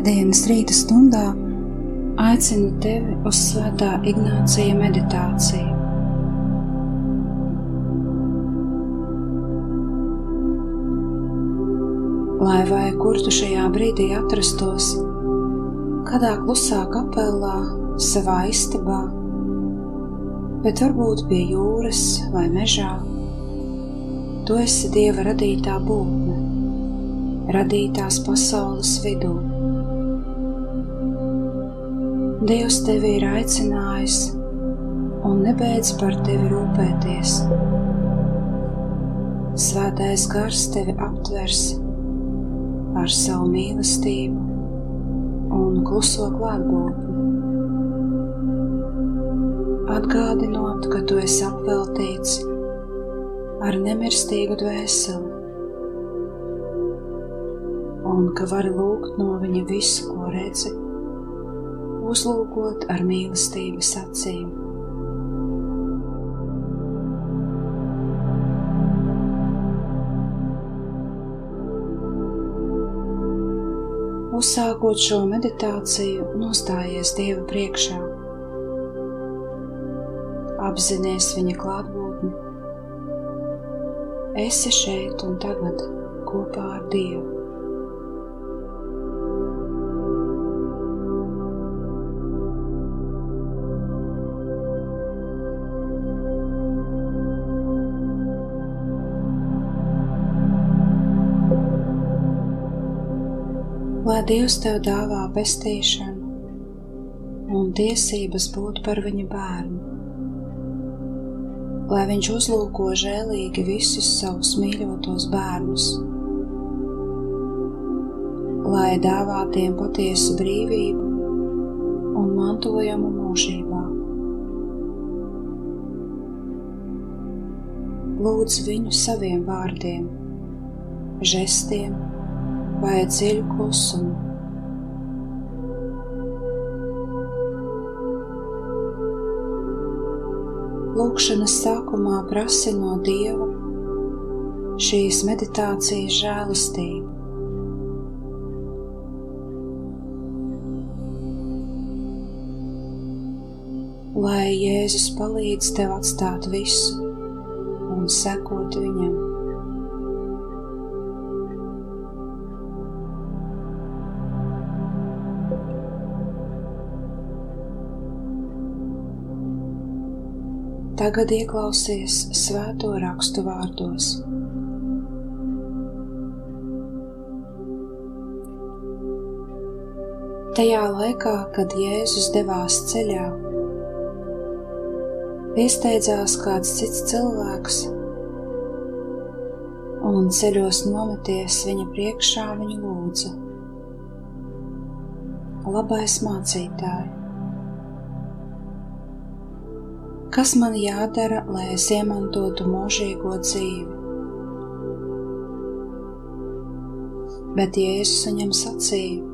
Svētdienas rīta stundā aicinu tevi uz svētā Ignācija meditāciju. Lai vai kur tu šajā brīdī atrastos, kādā klusā kapelā, savā istabā, bet varbūt pie jūras vai mežā, tu esi Dieva radītā būtne, radītās pasaules vidū. Dievs tevi ir aicinājis un nebeidz par tevi rūpēties. Svētais gars tevi aptvers ar savu mīlestību un kluso klātbūtni. Atgādinot, ka tu esi apveltīts ar nemirstīgu dvēseli un ka vari lūgt no viņa visu, ko redzi, uzlūkot ar mīlestības acīm. Uzsākot šo meditāciju, nostājies Dieva priekšā. Apzinies viņa klātbūtni. Esi šeit un tagad kopā ar Dievu. Dievs tev dāvā pestīšanu un tiesības būt par viņa bērnu, lai viņš uzlūko žēlīgi visus savus mīļotos bērnus, lai dāvā tiem patiesu brīvību un mantojumu mūžībā. Lūdz viņu saviem vārdiem, žestiem, vai dziļu klusumu. Lūkšanas sākumā prasi no Dieva šīs meditācijas žēlastību. Lai Jēzus palīdz tev atstāt visu un sekot viņam. Tagad ieklausies svēto rakstu vārdos. Tajā laikā, kad Jēzus devās ceļā, piesteidzās kāds cits cilvēks, un ceļos nometies viņa priekšā viņu lūdza: Labais mācītāj! Kas man jādara, lai es iemantotu mūžīgo dzīvi? Bet Jēzus viņam sacīja: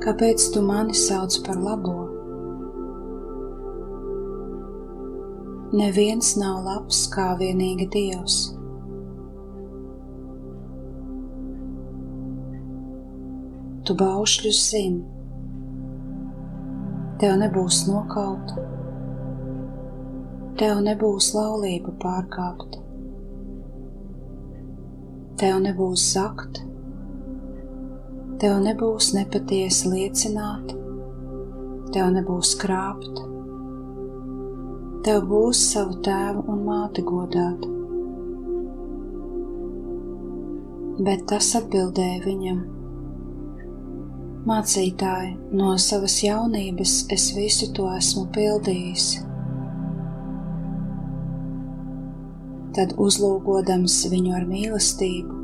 Kāpēc tu mani sauc par labo? Neviens nav labs kā vienīgi Dievs. Tu baušļus zini, tev nebūs nokauta tev nebūs laulība pārkāpta, tev nebūs zakt, tev nebūs nepatiesi liecināt, tev nebūs krāpt, tev būs savu tēvu un māti godāt. Bet tas atbildēja viņam: Mācītāji, no savas jaunības es visu to esmu pildījis. Tad, uzlūkodams viņu ar mīlestību,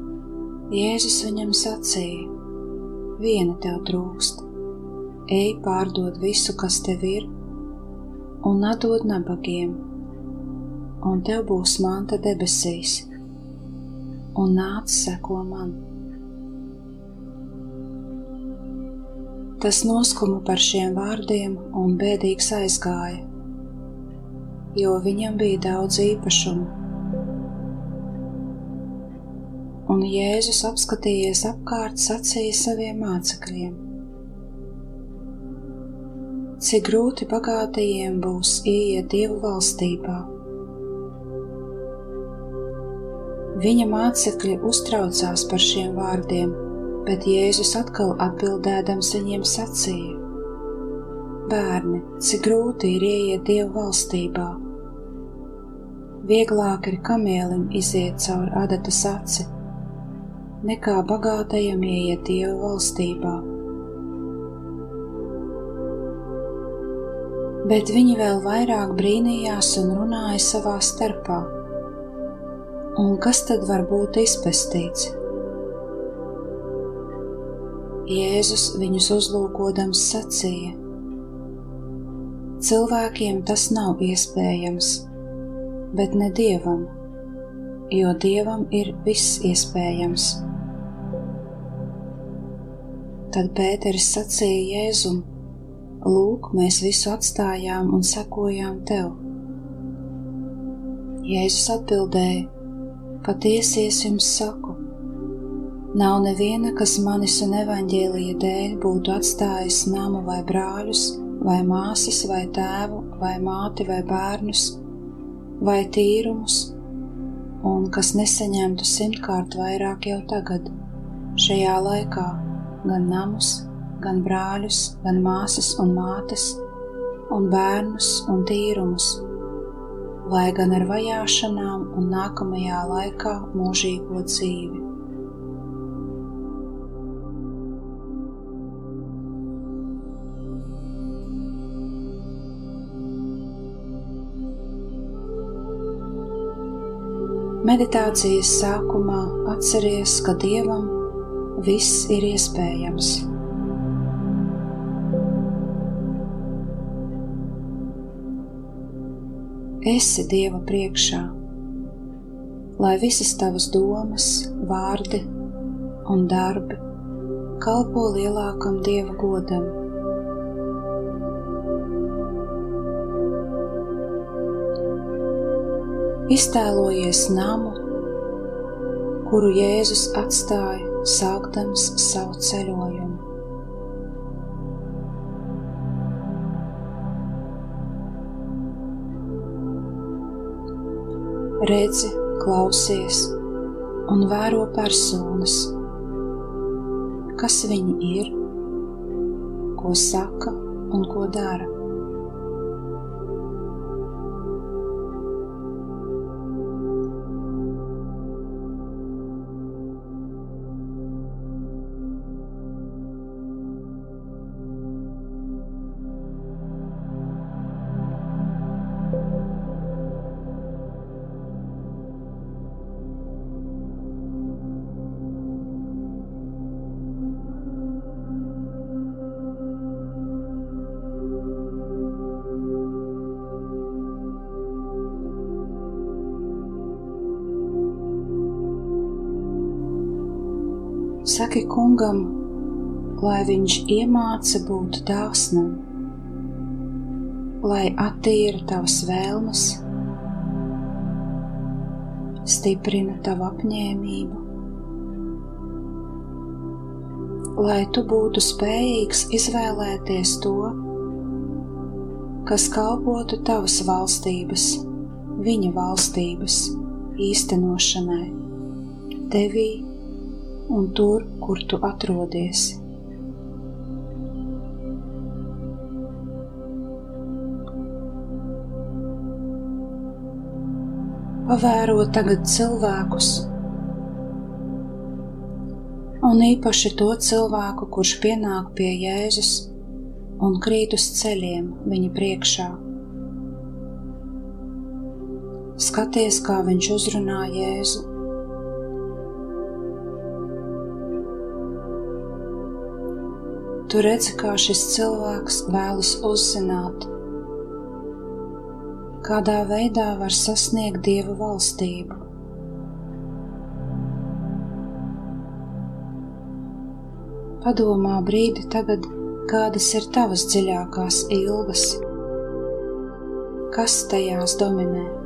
Jēzus viņam sacīja: Viena tev trūkst, ej pārdod visu, kas tev ir, un atdod nabagiem, un tev būs manta debesīs, un nāc seko man. Tas noskuma par šiem vārdiem un bēdīgs aizgāja, jo viņam bija daudz īpašumu. Un Jēzus apskatījies apkārt, sacīja saviem mācekļiem: Cik grūti bagātajiem būs ieiet Dievu valstībā. Viņa mācekļi uztraucās par šiem vārdiem bet Jēzus atkal atbildēdams viņiem sacīja: Bērni, cik grūti ir ieiet Dieva valstībā! Vieglāk ir kamielim iziet cauri adatas aci, nekā bagātajam ieiet Dieva valstībā. Bet viņi vēl vairāk brīnījās un runāja savā starpā. Un kas tad var būt izpestīts? Jēzus viņus uzlūkodams sacīja: Cilvēkiem tas nav iespējams, bet ne dievam, jo dievam ir viss iespējams. Tad Pēteris sacīja Jēzum: Lūk, mēs visu atstājām un sekojām tev. Jēzus atbildēja: Patiesi es jums saku, Nav neviena, kas manis un evaņģēlīja dēļ būtu atstājis namu vai brāļus, vai māsas, vai tēvu, vai māti, vai bērnus, vai tīrumus, un kas nesaņemtu simtkārt vairāk jau tagad, šajā laikā, gan namus, gan brāļus, gan māsas un mātes, un bērnus un tīrumus, lai gan ar vajāšanām un nākamajā laikā mūžīgo dzīvi. Meditācijas sākumā atceries, ka Dievam viss ir iespējams. Esi Dieva priekšā, lai visas tavas domas, vārdi un darbi kalpo lielākam Dieva godam. Iztēlojies namu, kuru Jēzus atstāja sākdams savu ceļojumu. Redzi, klausies un vēro personas, kas viņi ir, ko saka un ko dara. Saki kungam, lai viņš iemāca būt dāsnam, lai attīra tavas vēlmes, stiprina tavu apņēmību, lai tu būtu spējīgs izvēlēties to, kas kalpotu tavas valstības, viņa valstības īstenošanai, tevī un tur, kur tu atrodies. Pavēro tagad cilvēkus, un īpaši to cilvēku, kurš pienāk pie Jēzus un krīt uz ceļiem viņa priekšā. skaties, kā viņš uzrunā Jēzu. Tu redzi, kā šis cilvēks vēlas uzzināt, kādā veidā var sasniegt Dieva valstību. Padomā brīdi tagad, kādas ir tavas dziļākās ilgas, kas tajās dominē.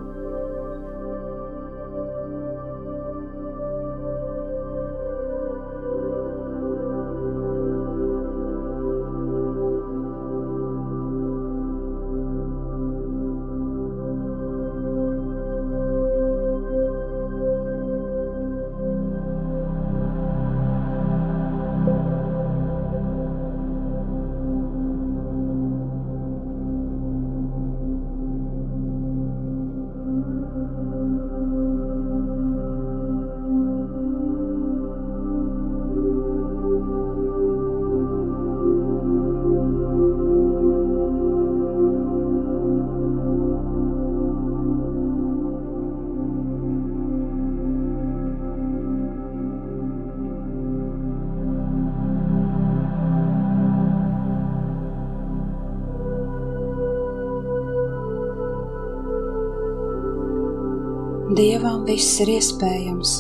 Dievam viss ir iespējams.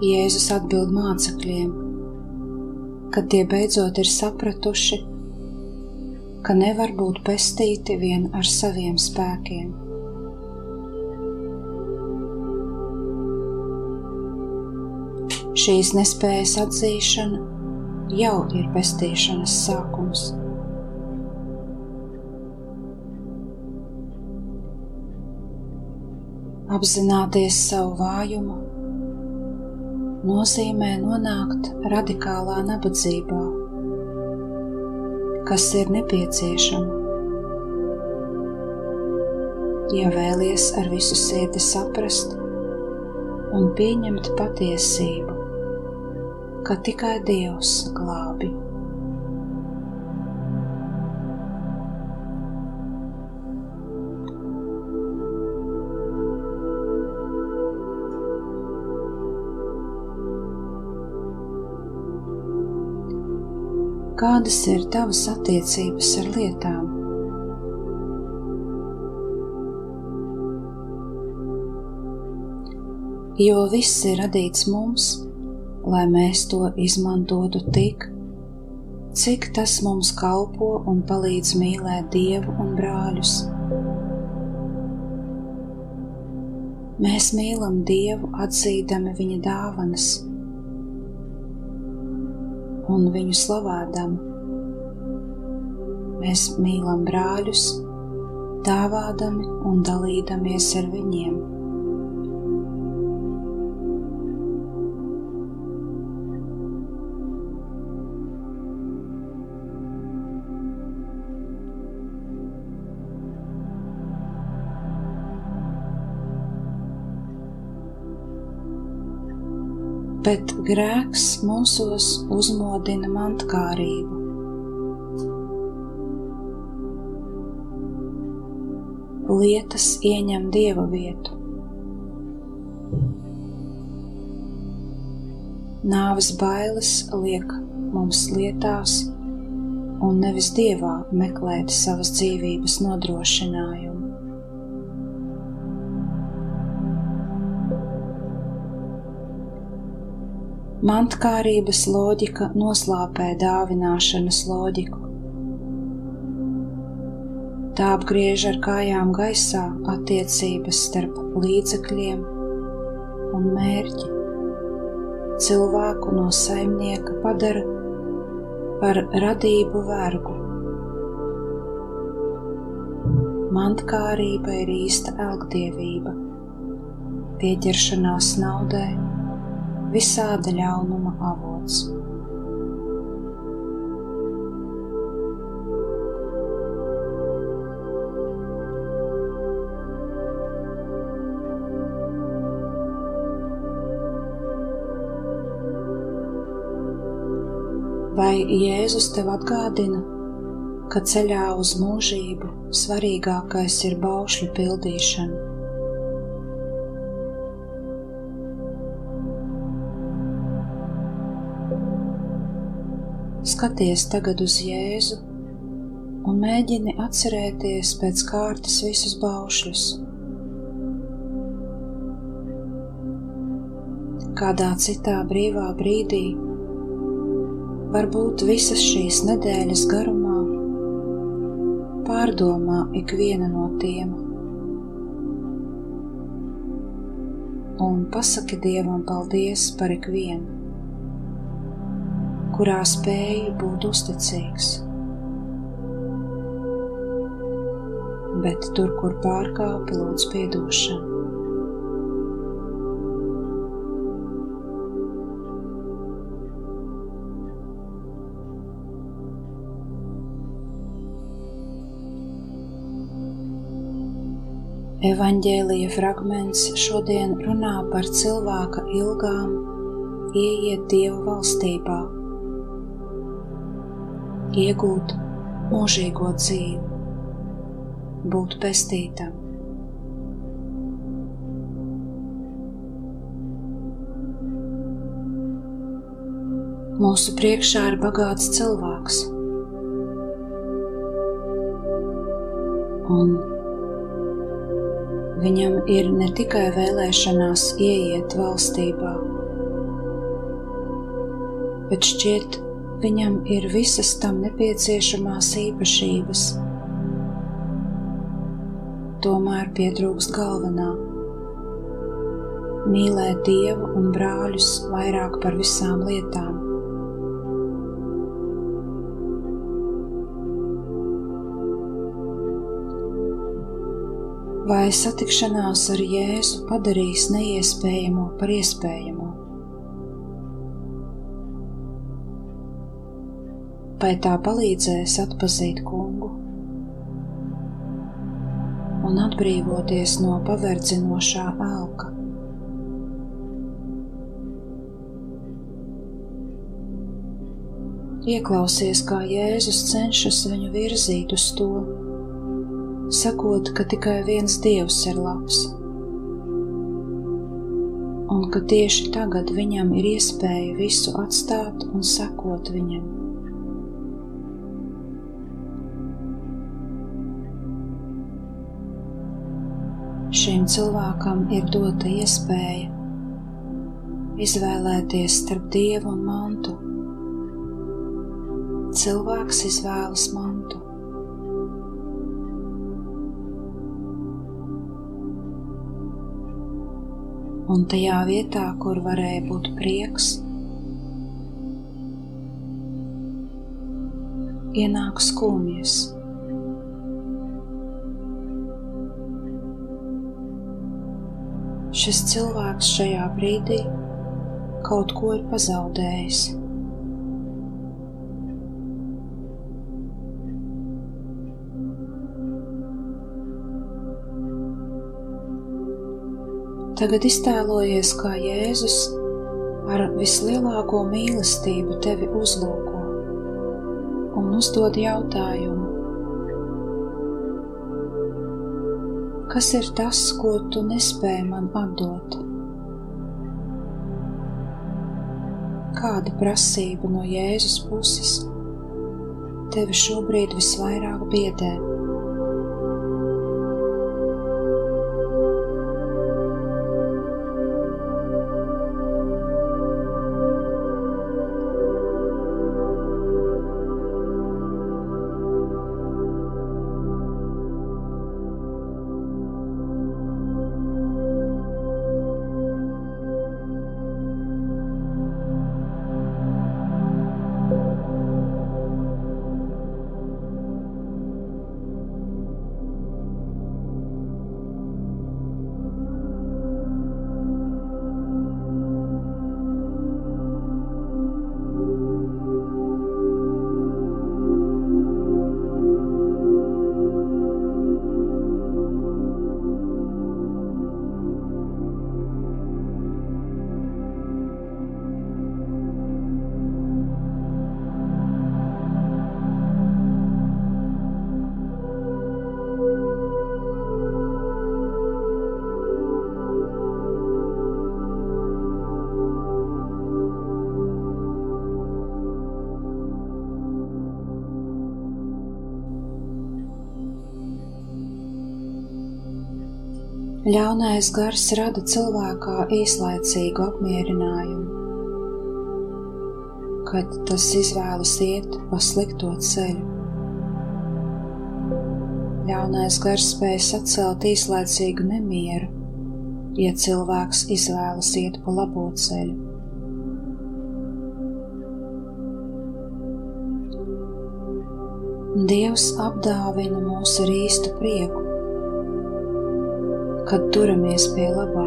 Jēzus atbild mācekļiem, kad tie beidzot ir sapratuši, ka nevar būt pestīti vien ar saviem spēkiem. Šīs nespējas atzīšana jau ir pestīšanas sākums. Apzināties savu vājumu nozīmē nonākt radikālā nabadzībā, kas ir nepieciešama. Ja vēlies ar visu sirdi saprast un pieņemt patiesību, ka tikai Dievs glābi. Kādas ir tavas attiecības ar lietām. Jo viss ir radīts mums, lai mēs to izmantotu tik, cik tas mums kalpo un palīdz mīlēt Dievu un brāļus. Mēs mīlam Dievu atzīdami Viņa dāvanas un viņu slavādam. Mēs mīlam brāļus, dāvādami un dalīdamies ar viņiem. Bet grēks mūsos uzmodina mantkārību. Lietas ieņem dieva vietu. Nāves bailes liek mums lietās un nevis dievā meklēt savas dzīvības nodrošinājumu. Mantkārības loģika noslāpē dāvināšanas loģiku. Tā apgriež ar kājām gaisā attiecības starp līdzekļiem un mērķi. Cilvēku no saimnieka padara par radību vergu. Mantkārība ir īsta elgdievība, pieķeršanās naudai visāda ļaunuma avots. Vai Jēzus tev atgādina, ka ceļā uz mūžību svarīgākais ir baušļu pildīšana. Skaties tagad uz Jēzu un mēģini atcerēties pēc kārtas visus baušļus. Kādā citā brīvā brīdī, varbūt visas šīs nedēļas garumā, pārdomā ikvienu no tiem un pasaki Dievam paldies par ikvienu kurā spēju būt uzticīgs. Bet tur, kur pārkāpi, lūdz piedošanu. Evanģēlija fragments šodien runā par cilvēka ilgām ieiet Dieva valstībā iegūt mūžīgo dzīvi, būt pestītam. Mūsu priekšā ir bagāts cilvēks, un viņam ir ne tikai vēlēšanās ieiet valstībā, bet šķiet, viņam ir visas tam nepieciešamās īpašības. Tomēr pietrūkst galvenā - mīlēt Dievu un brāļus vairāk par visām lietām. Vai satikšanās ar Jēzu padarīs neiespējamo par iespējamu? Vai tā palīdzēs atpazīt kungu un atbrīvoties no paverdzinošā elka. Ieklausies, kā Jēzus cenšas viņu virzīt uz to, sakot, ka tikai viens Dievs ir labs, un ka tieši tagad viņam ir iespēja visu atstāt un sekot viņam. Šim cilvēkam ir dota iespēja izvēlēties starp dievu un mantu. Cilvēks izvēlas mantu. Un tajā vietā, kur varēja būt prieks, ienāk skumjas. Šis cilvēks šajā brīdī kaut ko ir pazaudējis. Tagad iztēlojies, kā Jēzus ar vislielāko mīlestību tevi uzlūko un uzdod jautājumu, Kas ir tas, ko tu nespēji man atdot? Kāda prasība no Jēzus puses tevi šobrīd visvairāk biedē? Ļaunais gars rada cilvēkā īslaicīgu apmierinājumu, kad tas izvēlas iet pa slikto ceļu. Ļaunais gars spēj sacelt īslaicīgu nemieru, ja cilvēks izvēlas iet pa labo ceļu. Dievs apdāvina mūs ar īstu prieku, kad turamies pie labā,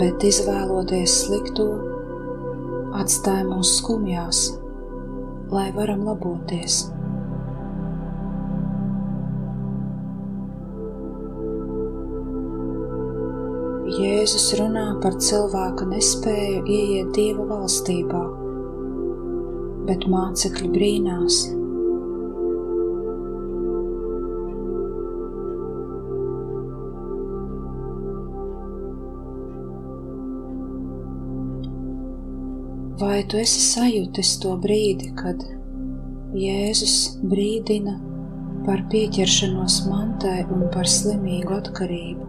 bet izvēloties slikto, atstāj mūs skumjās, lai varam laboties. Jēzus runā par cilvēka nespēju ieiet Dieva valstībā bet mācekļi brīnās. Vai tu esi sajūtis to brīdi, kad Jēzus brīdina par pieķeršanos mantai un par slimīgu atkarību?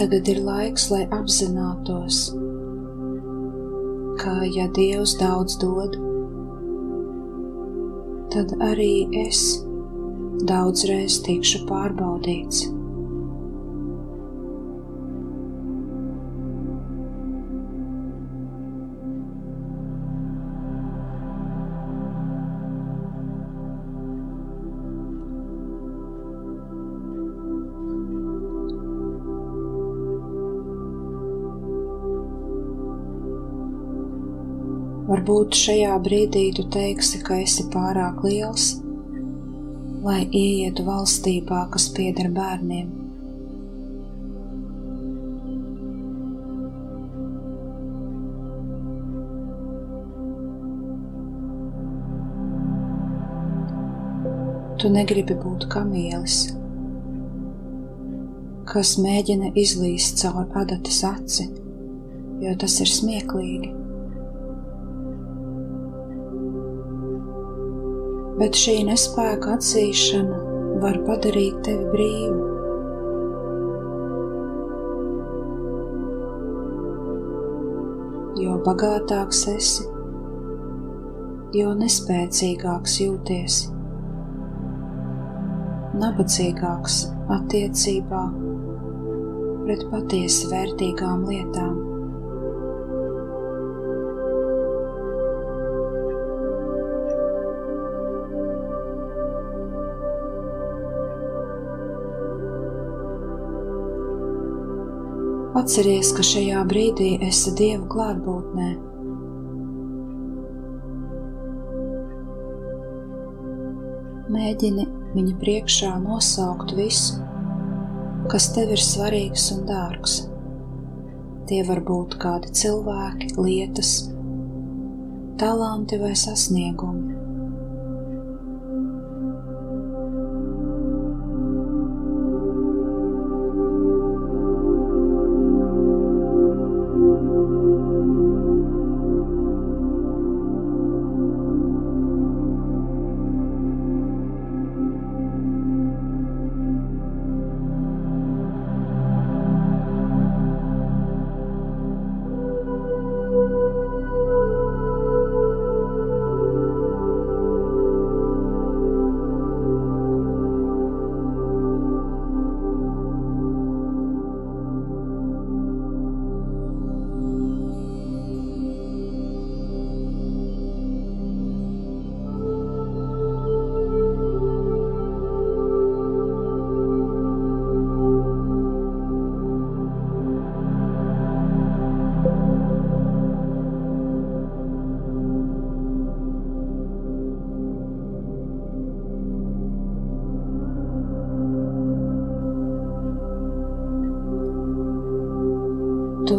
Tagad ir laiks, lai apzinātos, ka, ja Dievs daudz dod, tad arī es daudzreiz tikšu pārbaudīts. Varbūt šajā brīdī tu teiksi, ka esi pārāk liels, lai ieietu valstībā, kas pieder bērniem. Tu negribi būt kamielis, kas mēģina izlīst caur adatas aci, jo tas ir smieklīgi. Bet šī nespēka atzīšana var padarīt tevi brīvu. Jo bagātāks esi, jo nespēcīgāks jūties, nabadzīgāks attiecībā pret patiesi vērtīgām lietām. Atceries, ka šajā brīdī esi Dieva klātbūtnē. Mēģini viņa priekšā nosaukt visu, kas tev ir svarīgs un dārgs. Tie var būt kādi cilvēki, lietas, talanti vai sasniegumi.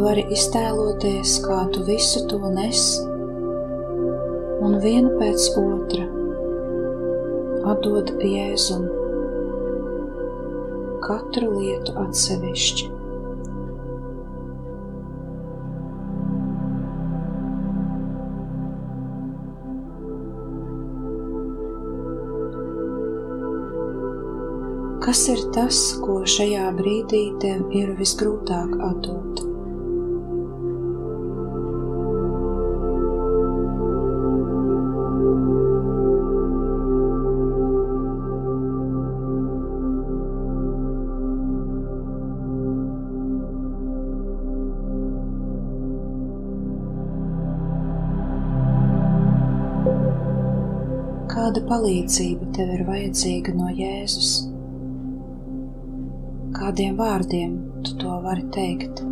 vari iztēloties, kā tu visu to nes, un viena pēc otra atdod jēzum katru lietu atsevišķi. Kas ir tas, ko šajā brīdī tev ir visgrūtāk atdot? Palīdzība tev ir vajadzīga no Jēzus? Kādiem vārdiem tu to vari teikt?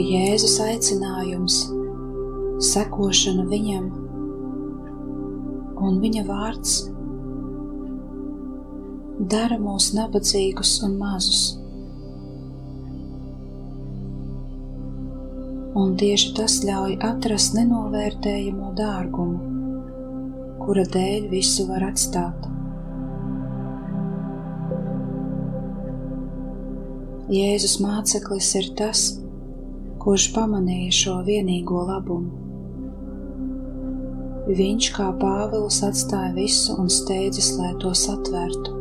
Jēzus aicinājums, sekošana viņam un viņa vārds dara mūs nabadzīgus un mazus. Un tieši tas ļauj atrast nenovērtējamo dārgumu, kura dēļ visu var atstāt. Jēzus māceklis ir tas, kurš pamanīja šo vienīgo labumu. Viņš kā Pāvils atstāja visu un steidzas, lai to satvērtu.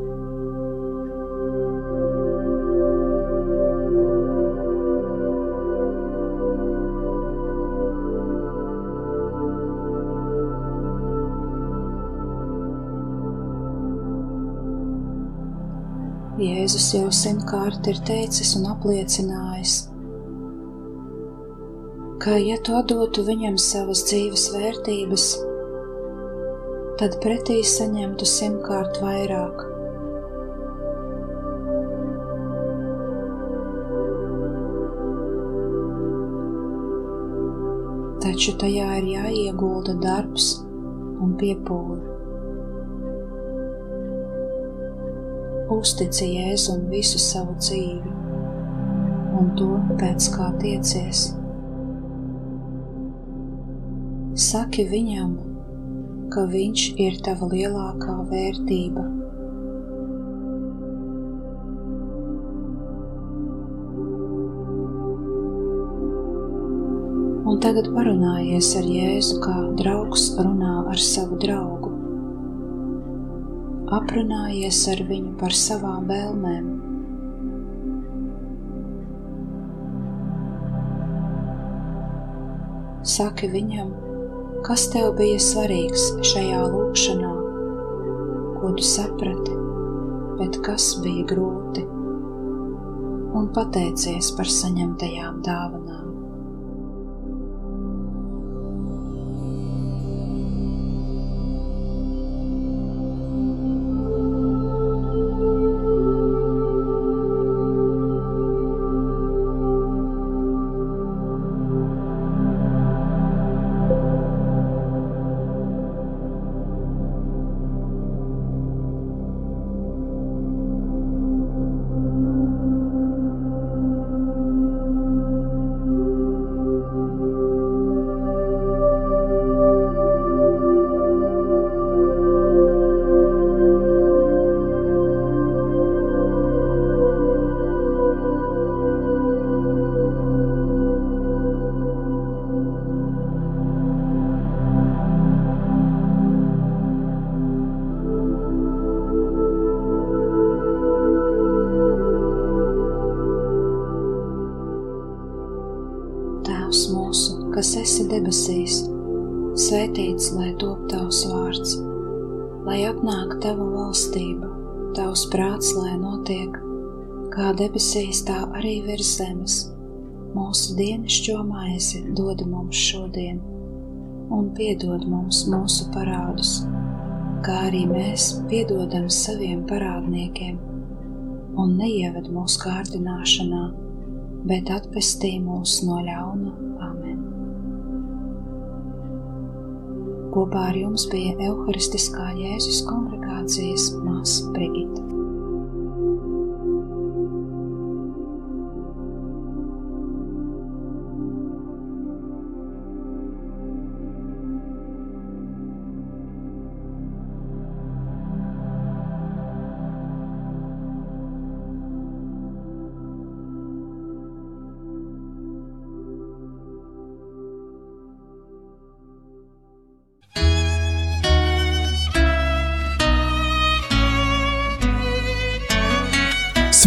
Jēzus jau simtkārt ir teicis un apliecinājis, ka, ja tu dotu viņam savas dzīves vērtības, tad pretī saņemtu simtkārt vairāk. Taču tajā ir jāiegulda darbs un piepūle. Uztici Jēzum visu savu dzīvi un to pēc kā tiecies. Saki viņam, ka viņš ir tava lielākā vērtība. Un tagad parunājies ar Jēzu, kā draugs runā ar savu draugu. Aprunājies ar viņu par savām vēlmēm. Saki viņam, Kas tev bija svarīgs šajā lūkšanā, ko tu saprati, bet kas bija grūti, un pateicies par saņemtajām dāvanām? Debesīs, tā arī virs zemes. Mūsu dienascho maizi dod mums šodien, un piedod mums mūsu parādus, kā arī mēs piedodam saviem parādniekiem, un neieved mūsu kārdināšanā, bet atpestī mūs no ļauna. Amen! Kopā ar jums bija Euharistiskā Jēzus kongregācijas māsa Brigita.